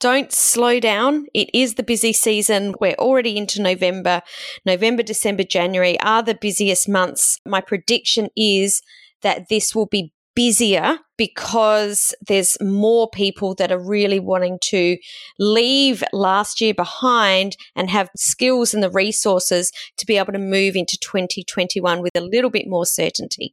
don't slow down. It is the busy season. We're already into November. November, December, January are the busiest months. My prediction is that this will be busier because there's more people that are really wanting to leave last year behind and have skills and the resources to be able to move into 2021 with a little bit more certainty.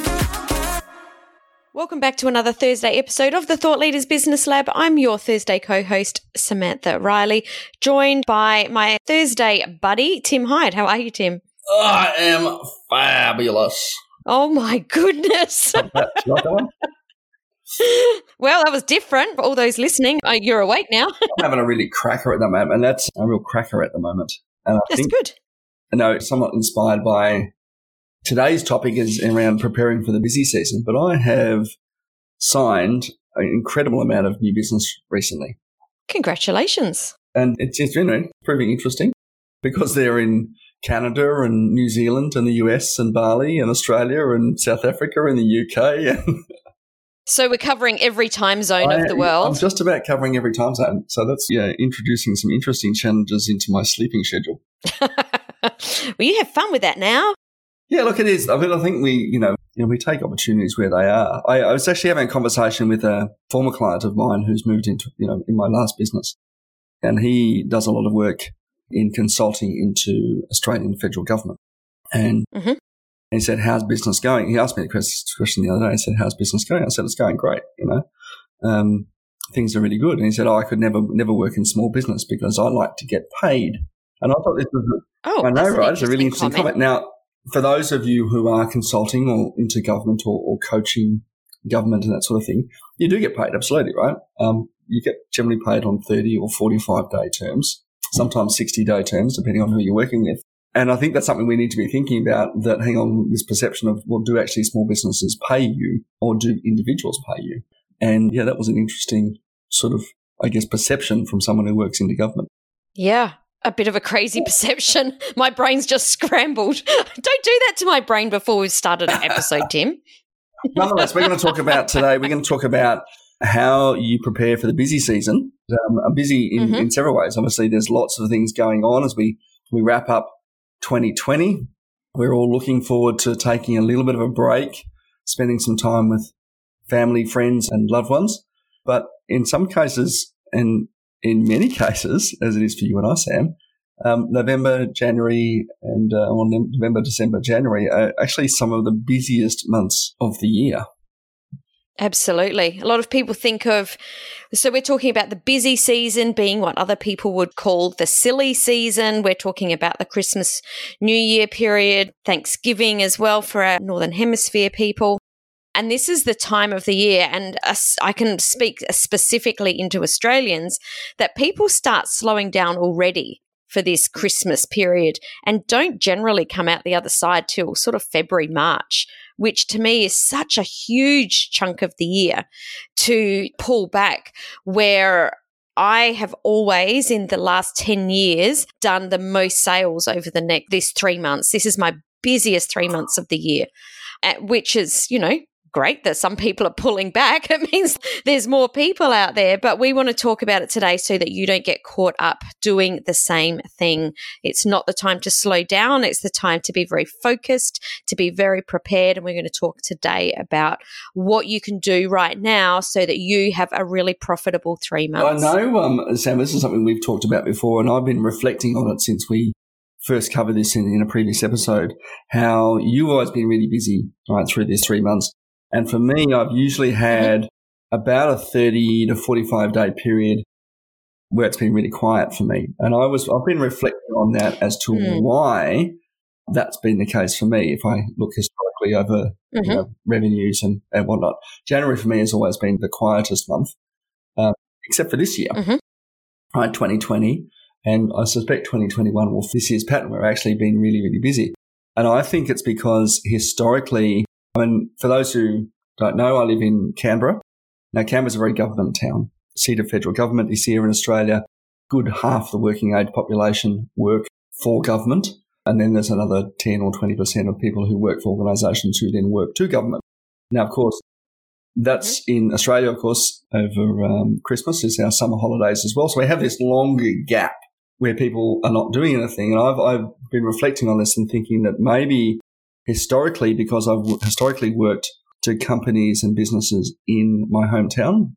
Welcome back to another Thursday episode of the Thought Leaders Business Lab. I'm your Thursday co host, Samantha Riley, joined by my Thursday buddy, Tim Hyde. How are you, Tim? I am fabulous. Oh my goodness. well, that was different for all those listening. Uh, you're awake now. I'm having a really cracker at the moment, and that's a real cracker at the moment. And I that's think, good. I know, somewhat inspired by Today's topic is around preparing for the busy season, but I have signed an incredible amount of new business recently. Congratulations. And it's, it's you uh, know, proving interesting because they're in Canada and New Zealand and the US and Bali and Australia and South Africa and the UK. so we're covering every time zone I, of the world. I'm just about covering every time zone. So that's yeah, introducing some interesting challenges into my sleeping schedule. well, you have fun with that now. Yeah, look, it is. I mean, I think we, you know, you know, we take opportunities where they are. I, I was actually having a conversation with a former client of mine who's moved into, you know, in my last business, and he does a lot of work in consulting into Australian federal government. And mm-hmm. he said, "How's business going?" He asked me the question the other day. He said, "How's business going?" I said, "It's going great. You know, um, things are really good." And he said, "Oh, I could never, never work in small business because I like to get paid." And I thought this was, oh, I know, right? It's a really interesting comment. comment. Now, for those of you who are consulting or into government or, or, coaching government and that sort of thing, you do get paid, absolutely, right? Um, you get generally paid on 30 or 45 day terms, sometimes 60 day terms, depending on who you're working with. And I think that's something we need to be thinking about that hang on this perception of, well, do actually small businesses pay you or do individuals pay you? And yeah, that was an interesting sort of, I guess, perception from someone who works into government. Yeah a bit of a crazy perception. My brain's just scrambled. Don't do that to my brain before we've started an episode, Tim. Nonetheless, we're going to talk about today, we're going to talk about how you prepare for the busy season. Um, I'm busy in, mm-hmm. in several ways. Obviously, there's lots of things going on as we, we wrap up 2020. We're all looking forward to taking a little bit of a break, spending some time with family, friends, and loved ones. But in some cases, and in many cases, as it is for you and I, Sam, um, November, January, and uh, well, November, December, January are actually some of the busiest months of the year. Absolutely. A lot of people think of, so we're talking about the busy season being what other people would call the silly season. We're talking about the Christmas, New Year period, Thanksgiving as well for our Northern Hemisphere people. And this is the time of the year, and I can speak specifically into Australians that people start slowing down already for this Christmas period and don't generally come out the other side till sort of February, March, which to me is such a huge chunk of the year to pull back where I have always in the last 10 years done the most sales over the next this 3 months. This is my busiest 3 months of the year. which is, you know, great that some people are pulling back. It means there's more people out there, but we want to talk about it today so that you don't get caught up doing the same thing. It's not the time to slow down. It's the time to be very focused, to be very prepared. And we're going to talk today about what you can do right now so that you have a really profitable three months. I know, um, Sam, this is something we've talked about before, and I've been reflecting on it since we first covered this in, in a previous episode, how you've always been really busy right through these three months. And for me, I've usually had about a 30 to 45 day period where it's been really quiet for me. And I was, I've been reflecting on that as to mm. why that's been the case for me. If I look historically over mm-hmm. you know, revenues and, and whatnot, January for me has always been the quietest month, uh, except for this year. Mm-hmm. right? 2020. And I suspect 2021 will this year's pattern. We're actually been really, really busy. And I think it's because historically, I mean, for those who don't know, I live in Canberra. Now, Canberra's a very government town, seat of federal government is here in Australia. Good half the working age population work for government. And then there's another 10 or 20% of people who work for organisations who then work to government. Now, of course, that's mm-hmm. in Australia, of course, over um, Christmas is our summer holidays as well. So we have this longer gap where people are not doing anything. And I've, I've been reflecting on this and thinking that maybe historically, because I've historically worked to companies and businesses in my hometown,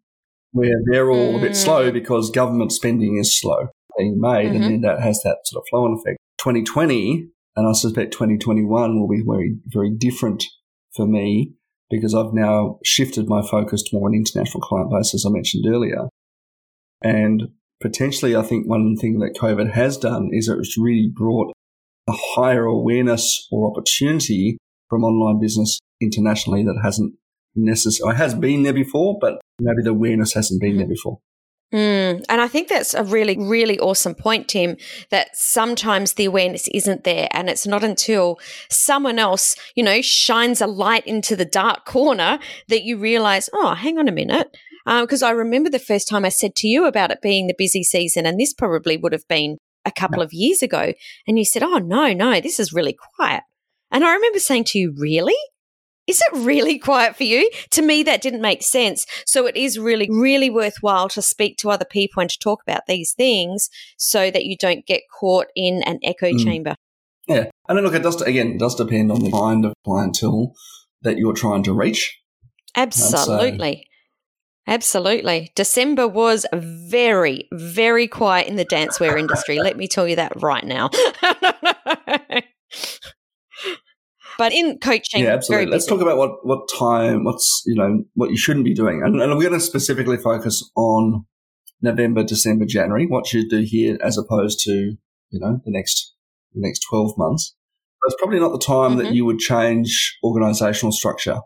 where they're all mm. a bit slow mm. because government spending is slow being made, mm-hmm. and then that has that sort of flow on effect. 2020, and I suspect 2021 will be very, very different for me because I've now shifted my focus to more an international client base, as I mentioned earlier. And potentially, I think one thing that COVID has done is it's really brought a higher awareness or opportunity from online business internationally that hasn't necessarily has been there before, but maybe the awareness hasn't been there before. Mm, and I think that's a really, really awesome point, Tim, that sometimes the awareness isn't there. And it's not until someone else, you know, shines a light into the dark corner that you realize, oh, hang on a minute. Because uh, I remember the first time I said to you about it being the busy season, and this probably would have been a couple of years ago. And you said, oh, no, no, this is really quiet. And I remember saying to you, really? is it really quiet for you? To me, that didn't make sense. So it is really, really worthwhile to speak to other people and to talk about these things so that you don't get caught in an echo mm. chamber. Yeah. And then look, it does, again, it does depend on the kind of clientele that you're trying to reach. Absolutely. Absolutely. December was very, very quiet in the dancewear industry. Let me tell you that right now. But in coaching, yeah, absolutely. Let's talk about what what time, what's you know what you shouldn't be doing, and, and we're going to specifically focus on November, December, January. What you do here, as opposed to you know the next the next twelve months. It's probably not the time mm-hmm. that you would change organizational structure.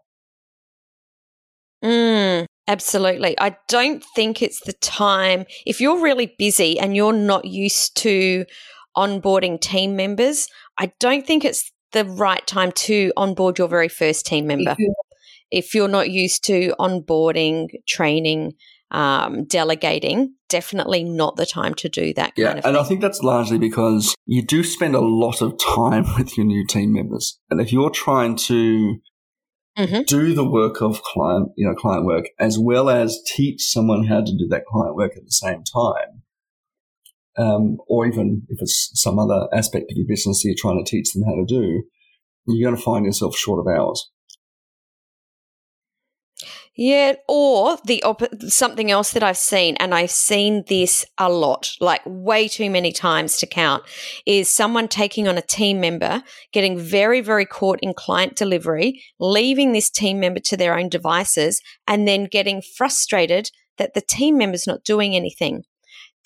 Mm, absolutely. I don't think it's the time. If you're really busy and you're not used to onboarding team members, I don't think it's the right time to onboard your very first team member. If you're not used to onboarding, training, um, delegating, definitely not the time to do that. yeah, and thing. I think that's largely because you do spend a lot of time with your new team members, and if you're trying to mm-hmm. do the work of client, you know, client work as well as teach someone how to do that client work at the same time, um, or even if it's some other aspect of your business that you're trying to teach them how to do, you're going to find yourself short of hours. Yeah, or the op- something else that I've seen, and I've seen this a lot, like way too many times to count, is someone taking on a team member, getting very, very caught in client delivery, leaving this team member to their own devices, and then getting frustrated that the team member's not doing anything.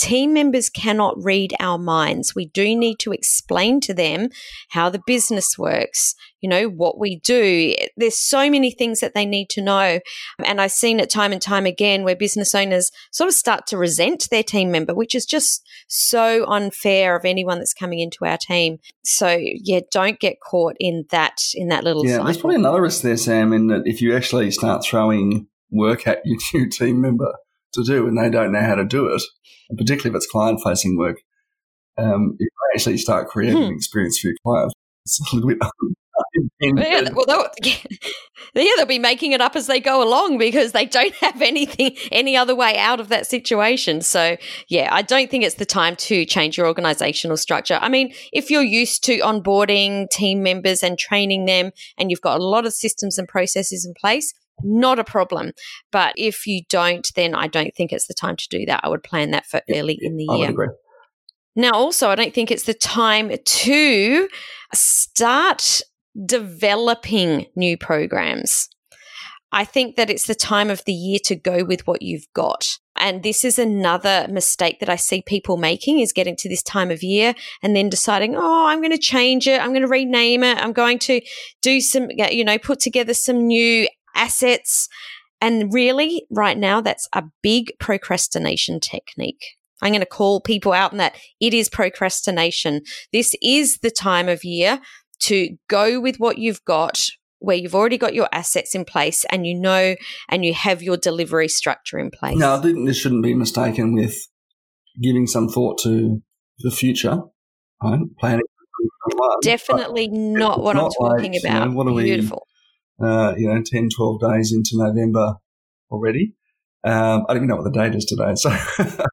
Team members cannot read our minds. We do need to explain to them how the business works, you know, what we do. There's so many things that they need to know. And I've seen it time and time again where business owners sort of start to resent their team member, which is just so unfair of anyone that's coming into our team. So yeah, don't get caught in that in that little Yeah, cycle. there's probably another risk there, Sam, in that if you actually start throwing work at your new team member to do and they don't know how to do it, and particularly if it's client facing work, um, you actually start creating hmm. experience for your client. It's a little bit. yeah, well, they'll, yeah, they'll be making it up as they go along because they don't have anything, any other way out of that situation. So, yeah, I don't think it's the time to change your organizational structure. I mean, if you're used to onboarding team members and training them, and you've got a lot of systems and processes in place, not a problem. But if you don't, then I don't think it's the time to do that. I would plan that for early in the year. Now, also, I don't think it's the time to start developing new programs. I think that it's the time of the year to go with what you've got. And this is another mistake that I see people making is getting to this time of year and then deciding, oh, I'm going to change it. I'm going to rename it. I'm going to do some, you know, put together some new assets. And really, right now, that's a big procrastination technique. I'm going to call people out on that. It is procrastination. This is the time of year to go with what you've got, where you've already got your assets in place and you know and you have your delivery structure in place. No, I think this shouldn't be mistaken with giving some thought to the future, right? Planning. Definitely not what not I'm talking like, about. You know, what are Beautiful. Uh, you know, 10, 12 days into November already. Um, I don't even know what the date is today. So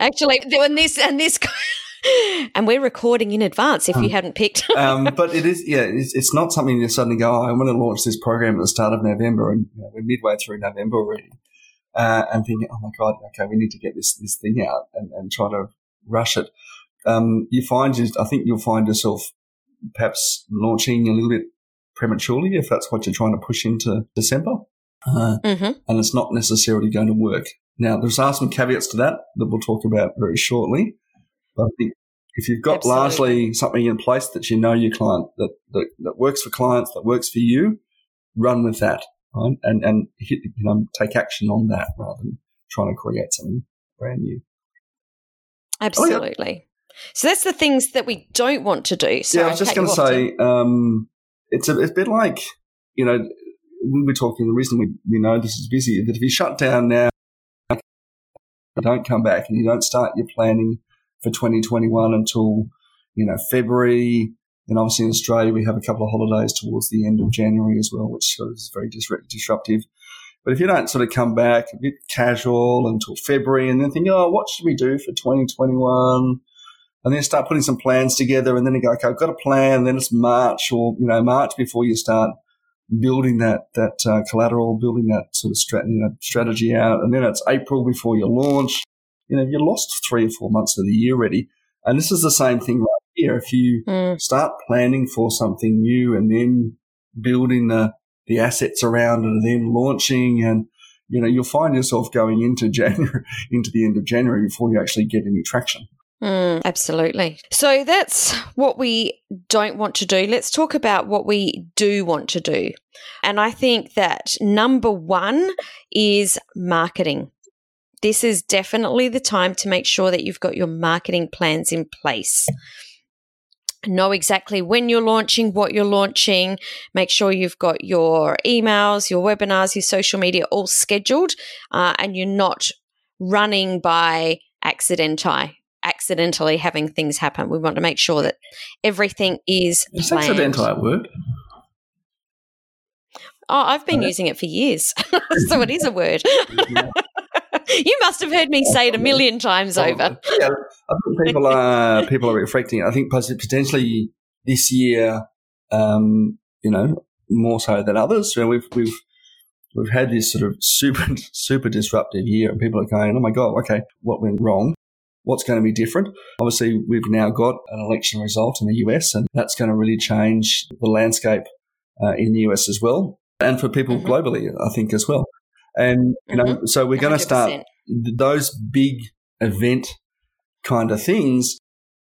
actually, when this and this, and we're recording in advance. If um, you hadn't picked, um, but it is, yeah, it's, it's, not something you suddenly go. Oh, I'm going to launch this program at the start of November, and you know, we're midway through November already, uh, and thinking, oh my god, okay, we need to get this this thing out and, and try to rush it. Um, you find, I think you'll find yourself perhaps launching a little bit prematurely if that's what you're trying to push into December uh, mm-hmm. and it's not necessarily going to work. Now, there's are some caveats to that that we'll talk about very shortly. But I think if you've got Absolutely. largely something in place that you know your client that, that, that works for clients, that works for you, run with that, right? And and hit, you know take action on that rather than trying to create something brand new. Absolutely. Oh, yeah. So that's the things that we don't want to do. So yeah, I was just going to say, um, it's a, it's a bit like you know we were talking, the reason we, we know this is busy, that if you shut down now, you don't come back and you don't start your planning for 2021 until, you know, February. And obviously in Australia, we have a couple of holidays towards the end of January as well, which is very disruptive. But if you don't sort of come back a bit casual until February and then think, oh, what should we do for 2021? And then start putting some plans together and then you go, okay, I've got a plan. Then it's March or, you know, March before you start building that that uh, collateral, building that sort of strat- you know, strategy out, and then it's April before you launch. You know, you lost three or four months of the year already. And this is the same thing right here. If you mm. start planning for something new and then building the the assets around it, and then launching, and you know, you'll find yourself going into January, into the end of January before you actually get any traction. Mm, absolutely. So that's what we don't want to do. Let's talk about what we do want to do. And I think that number one is marketing. This is definitely the time to make sure that you've got your marketing plans in place. Know exactly when you're launching, what you're launching. Make sure you've got your emails, your webinars, your social media all scheduled, uh, and you're not running by accidenti accidentally having things happen. We want to make sure that everything is. Is planned. accidental at work? Oh, I've been using it for years, so it is a word. you must have heard me say it a million times oh, over. Yeah, I think people are people are reflecting. I think potentially this year, um, you know, more so than others. You know, we've we've we've had this sort of super super disruptive year, and people are going, "Oh my god, okay, what went wrong?" What's going to be different. Obviously, we've now got an election result in the US, and that's going to really change the landscape uh, in the US as well, and for people mm-hmm. globally, I think as well. And you know, mm-hmm. so we're going 100%. to start those big event kind of things.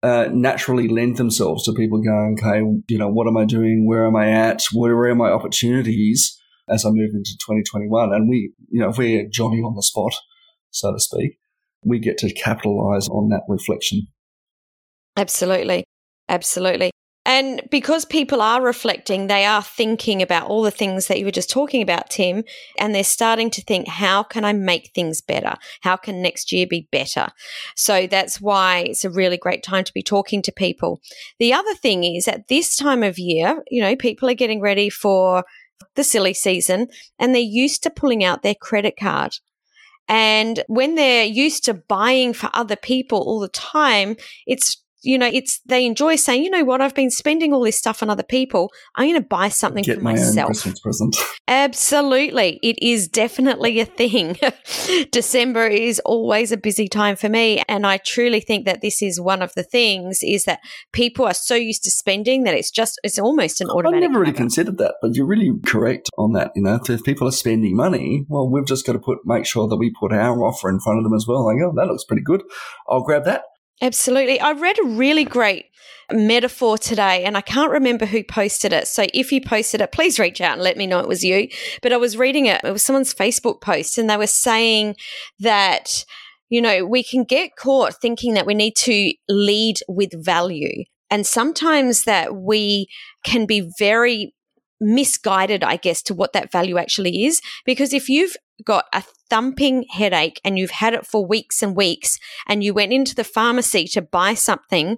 Uh, naturally lend themselves to people going, okay, you know, what am I doing? Where am I at? Where are my opportunities as I move into 2021? And we, you know, if we're Johnny on the spot, so to speak, we get to capitalize on that reflection. Absolutely. Absolutely. And because people are reflecting, they are thinking about all the things that you were just talking about, Tim, and they're starting to think, how can I make things better? How can next year be better? So that's why it's a really great time to be talking to people. The other thing is at this time of year, you know, people are getting ready for the silly season and they're used to pulling out their credit card. And when they're used to buying for other people all the time, it's you know, it's they enjoy saying, you know what, I've been spending all this stuff on other people. I'm going to buy something Get for my myself. Christmas present. Absolutely, it is definitely a thing. December is always a busy time for me, and I truly think that this is one of the things is that people are so used to spending that it's just it's almost an automatic. I've never really considered that, but you're really correct on that. You know, if people are spending money, well, we've just got to put make sure that we put our offer in front of them as well. Like, oh, that looks pretty good. I'll grab that. Absolutely. I read a really great metaphor today and I can't remember who posted it. So if you posted it, please reach out and let me know it was you. But I was reading it, it was someone's Facebook post and they were saying that you know, we can get caught thinking that we need to lead with value. And sometimes that we can be very misguided, I guess, to what that value actually is. Because if you've got a thumping headache and you've had it for weeks and weeks, and you went into the pharmacy to buy something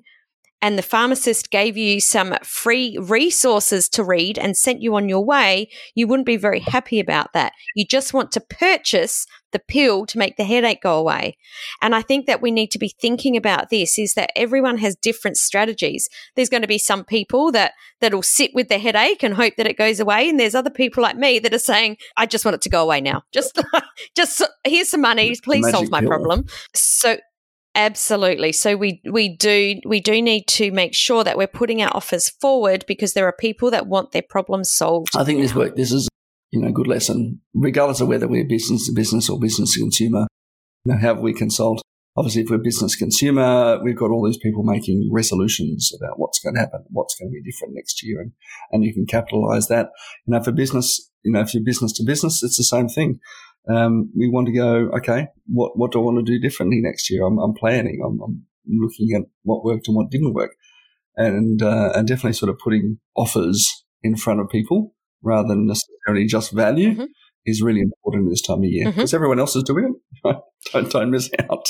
and the pharmacist gave you some free resources to read and sent you on your way, you wouldn't be very happy about that. You just want to purchase the pill to make the headache go away. And I think that we need to be thinking about this is that everyone has different strategies. There's going to be some people that that'll sit with the headache and hope that it goes away and there's other people like me that are saying I just want it to go away now. Just just here's some money, please Magic solve my pill. problem. So Absolutely. So we we do we do need to make sure that we're putting our offers forward because there are people that want their problems solved. I think this work this is you know a good lesson, regardless of whether we're business to business or business to consumer. You know, how we consult. Obviously, if we're business consumer, we've got all these people making resolutions about what's going to happen, what's going to be different next year, and and you can capitalize that. You know, for business, you know, if you're business to business, it's the same thing um, we want to go, okay, what, what do I want to do differently next year? I'm, I'm planning, I'm, I'm, looking at what worked and what didn't work and, uh, and definitely sort of putting offers in front of people rather than necessarily just value mm-hmm. is really important this time of year because mm-hmm. everyone else is doing it. don't, don't miss out.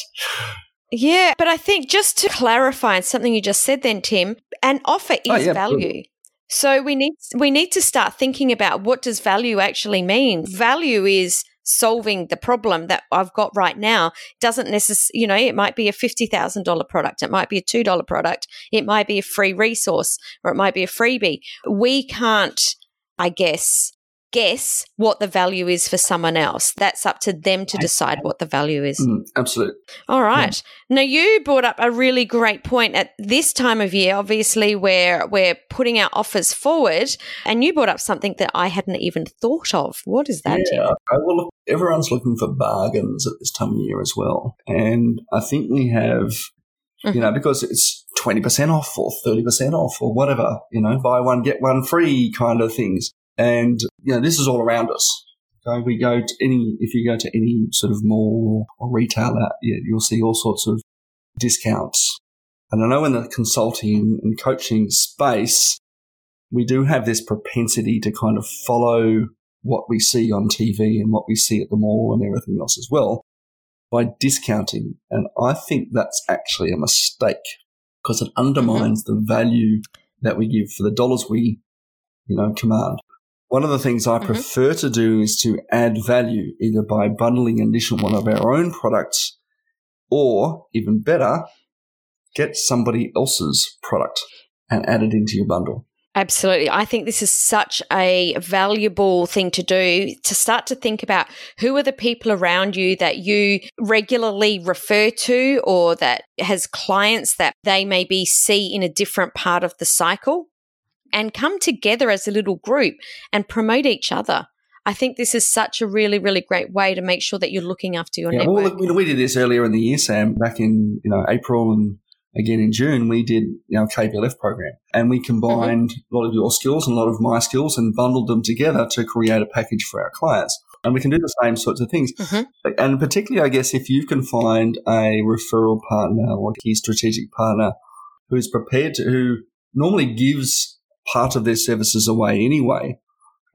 Yeah, but I think just to clarify something you just said then, Tim, an offer is oh, yeah, value. Absolutely. So we need we need to start thinking about what does value actually mean. Value is solving the problem that I've got right now doesn't necessarily, you know, it might be a $50,000 product. It might be a $2 product. It might be a free resource or it might be a freebie. We can't, I guess, guess what the value is for someone else. That's up to them to decide what the value is. Mm, absolutely. All right. Yeah. Now you brought up a really great point at this time of year, obviously where we're putting our offers forward and you brought up something that I hadn't even thought of. What is that? Yeah. Well, look, everyone's looking for bargains at this time of year as well. And I think we have Mm-hmm. you know, because it's 20% off or 30% off or whatever, you know, buy one, get one free kind of things. And, you know, this is all around us. Okay. We go to any, if you go to any sort of mall or retailer, you'll see all sorts of discounts. And I know in the consulting and coaching space, we do have this propensity to kind of follow what we see on TV and what we see at the mall and everything else as well by discounting. And I think that's actually a mistake because it undermines mm-hmm. the value that we give for the dollars we, you know, command. One of the things I mm-hmm. prefer to do is to add value either by bundling an additional one of our own products or even better, get somebody else's product and add it into your bundle. Absolutely. I think this is such a valuable thing to do to start to think about who are the people around you that you regularly refer to or that has clients that they maybe see in a different part of the cycle and come together as a little group and promote each other. I think this is such a really, really great way to make sure that you're looking after your yeah, network. Well, we did this earlier in the year, Sam, back in you know April and again in June. We did you know KPLF program, and we combined mm-hmm. a lot of your skills and a lot of my skills and bundled them together to create a package for our clients. And we can do the same sorts of things. Mm-hmm. And particularly, I guess, if you can find a referral partner or a key strategic partner who's prepared to, who normally gives part of their services away anyway.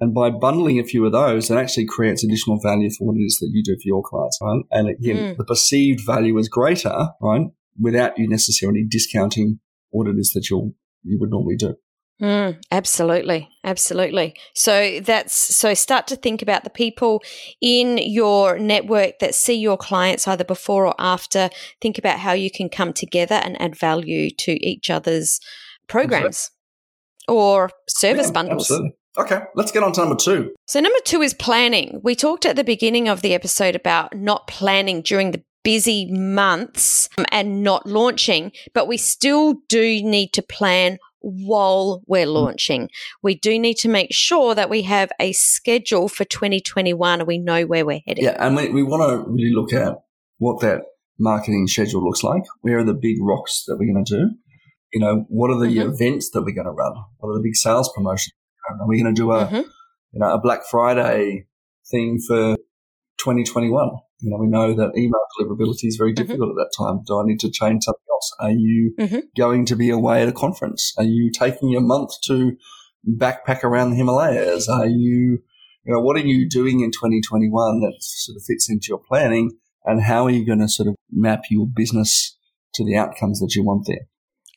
And by bundling a few of those, it actually creates additional value for what it is that you do for your clients, right? And again, mm. the perceived value is greater, right? Without you necessarily discounting what it is that you you would normally do. Mm, absolutely, absolutely. So that's so start to think about the people in your network that see your clients either before or after. Think about how you can come together and add value to each other's programs or service yeah, bundles. Absolutely. Okay, let's get on to number two. So, number two is planning. We talked at the beginning of the episode about not planning during the busy months um, and not launching, but we still do need to plan while we're launching. We do need to make sure that we have a schedule for 2021 and we know where we're heading. Yeah, and we, we want to really look at what that marketing schedule looks like. Where are the big rocks that we're going to do? You know, what are the mm-hmm. events that we're going to run? What are the big sales promotions? Are we going to do a, mm-hmm. you know, a Black Friday thing for 2021? You know, we know that email deliverability is very Mm-hmm. difficult at that time. Do I need to change something else? Are you Mhm. going to be away at a conference? Are you taking a month to backpack around the Himalayas? Are you, you know, what are you doing in 2021 that sort of fits into your planning? And how are you going to sort of map your business to the outcomes that you want there?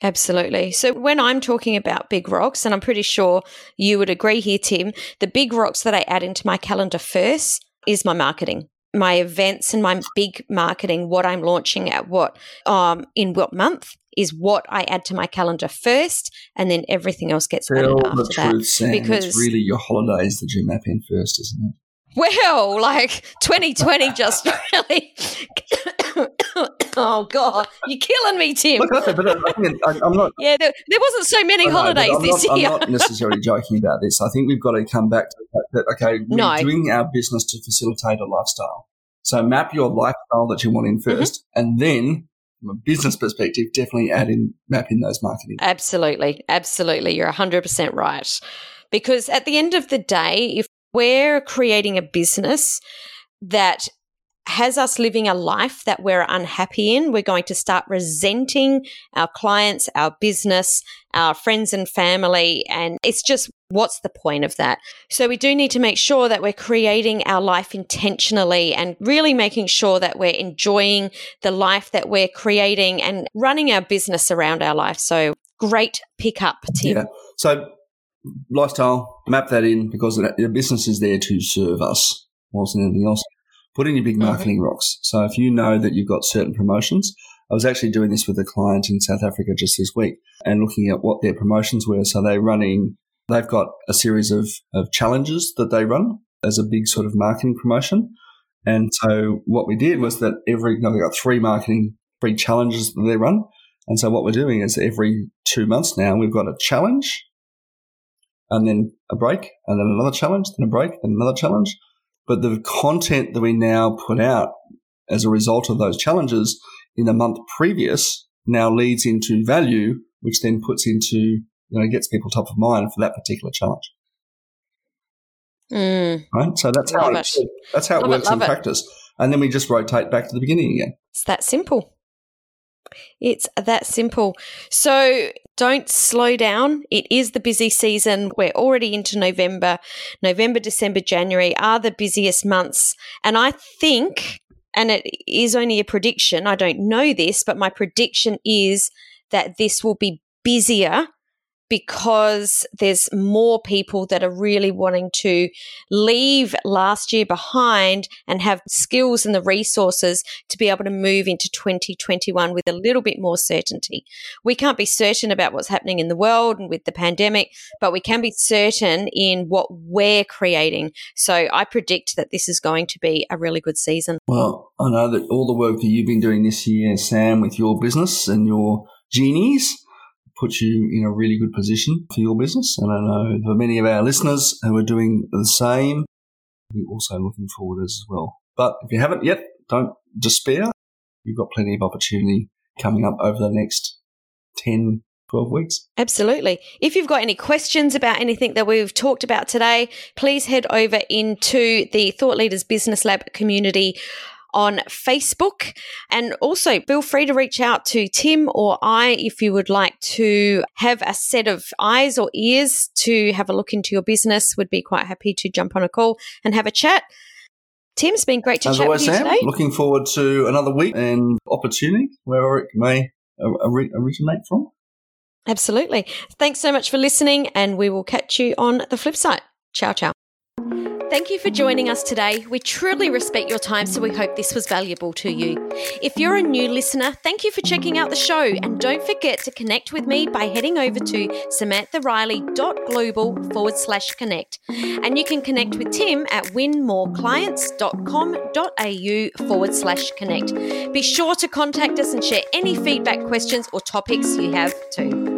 Absolutely. So when I'm talking about big rocks, and I'm pretty sure you would agree here, Tim, the big rocks that I add into my calendar first is my marketing. My events and my big marketing, what I'm launching at what um in what month is what I add to my calendar first, and then everything else gets added Tell after the that. Sam. because- it's really your holidays that you map in first, isn't it? Well, like 2020 just really. oh God, you're killing me, Tim. Look, I, but I, think I, I'm not. Yeah, there, there wasn't so many know, holidays this not, year. I'm not necessarily joking about this. I think we've got to come back to the fact that okay, we're No. doing our business to facilitate a lifestyle. So map your lifestyle that you want in 1st Mm-hmm. and then from a business perspective, definitely add in map in those marketing. Absolutely. Absolutely. You're 100% right. Because at the end of the day, if we're creating a business that has us living a life that we're unhappy in, we're going to start resenting our clients, our business, our friends and family. And it's just, what's the point of that? So we do need to make sure that we're creating our life intentionally and really making sure that we're enjoying the life that we're creating and running our business around our life. So great pickup, Tim. Yeah. So lifestyle, map that in because your business is there to serve us more than anything else. Put in your big Mhm. marketing rocks. So if you know that you've got certain promotions, I was actually doing this with a client in South Africa just this week and looking at what their promotions were. So they're running, they've got a series of, of challenges that they run as a big sort of marketing promotion. And so what we did was that every, no, they've got three marketing, three challenges that they run. And so what we're doing is every two months now, we've got a challenge and then a break and then another challenge, then a break, then another challenge. But the content that we now put out as a result of those challenges in the month previous now leads into value, which then puts into, you know, gets people top of mind for that particular challenge. Mm, Right. So that's how it, it. that's how it Love it, works in practice. And then we just rotate back to the beginning again. it's that simple. It's that simple. So don't slow down. It is the busy season. We're already into November. November, December, January are the busiest months. And I think, and it is only a prediction, I don't know this, but my prediction is that this will be busier because there's more people that are really wanting to leave last year behind and have skills and the resources to be able to move into 2021 with a little bit more certainty. We can't be certain about what's happening in the world and with the pandemic, but we can be certain in what we're creating. So I predict that this is going to be a really good season. Well, I know that all the work that you've been doing this year, Sam, with your business and your genies puts you in a really good position for your business. And I know for many of our listeners who are doing the same, we're also looking forward as well. But if you haven't yet, don't despair. You've got plenty of opportunity coming up over the next 10, 12 weeks. Absolutely. If you've got any questions about anything that we've talked about today, please head over into the Thought Leaders Business Lab community on Facebook. And also feel free to reach out to Tim or I if you would like to have a set of eyes or ears to have a look into your business. Would be quite happy to jump on a call and have a chat. Tim, it's been great to As chat always, with you Sam, today. looking forward to another week and opportunity, wherever it may originate from. Absolutely. Thanks so much for listening, and we will catch you on the flip side. Ciao, ciao. Thank you for joining us today. We truly respect your time, so we hope this was valuable to you. If you're a new listener, thank you for checking out the show. And don't forget to connect with me by heading over to samanthariley.global forward slash connect. And you can connect with Tim at winmoreclients.com.au forward slash connect. Be sure to contact us and share any feedback, questions, or topics you have too.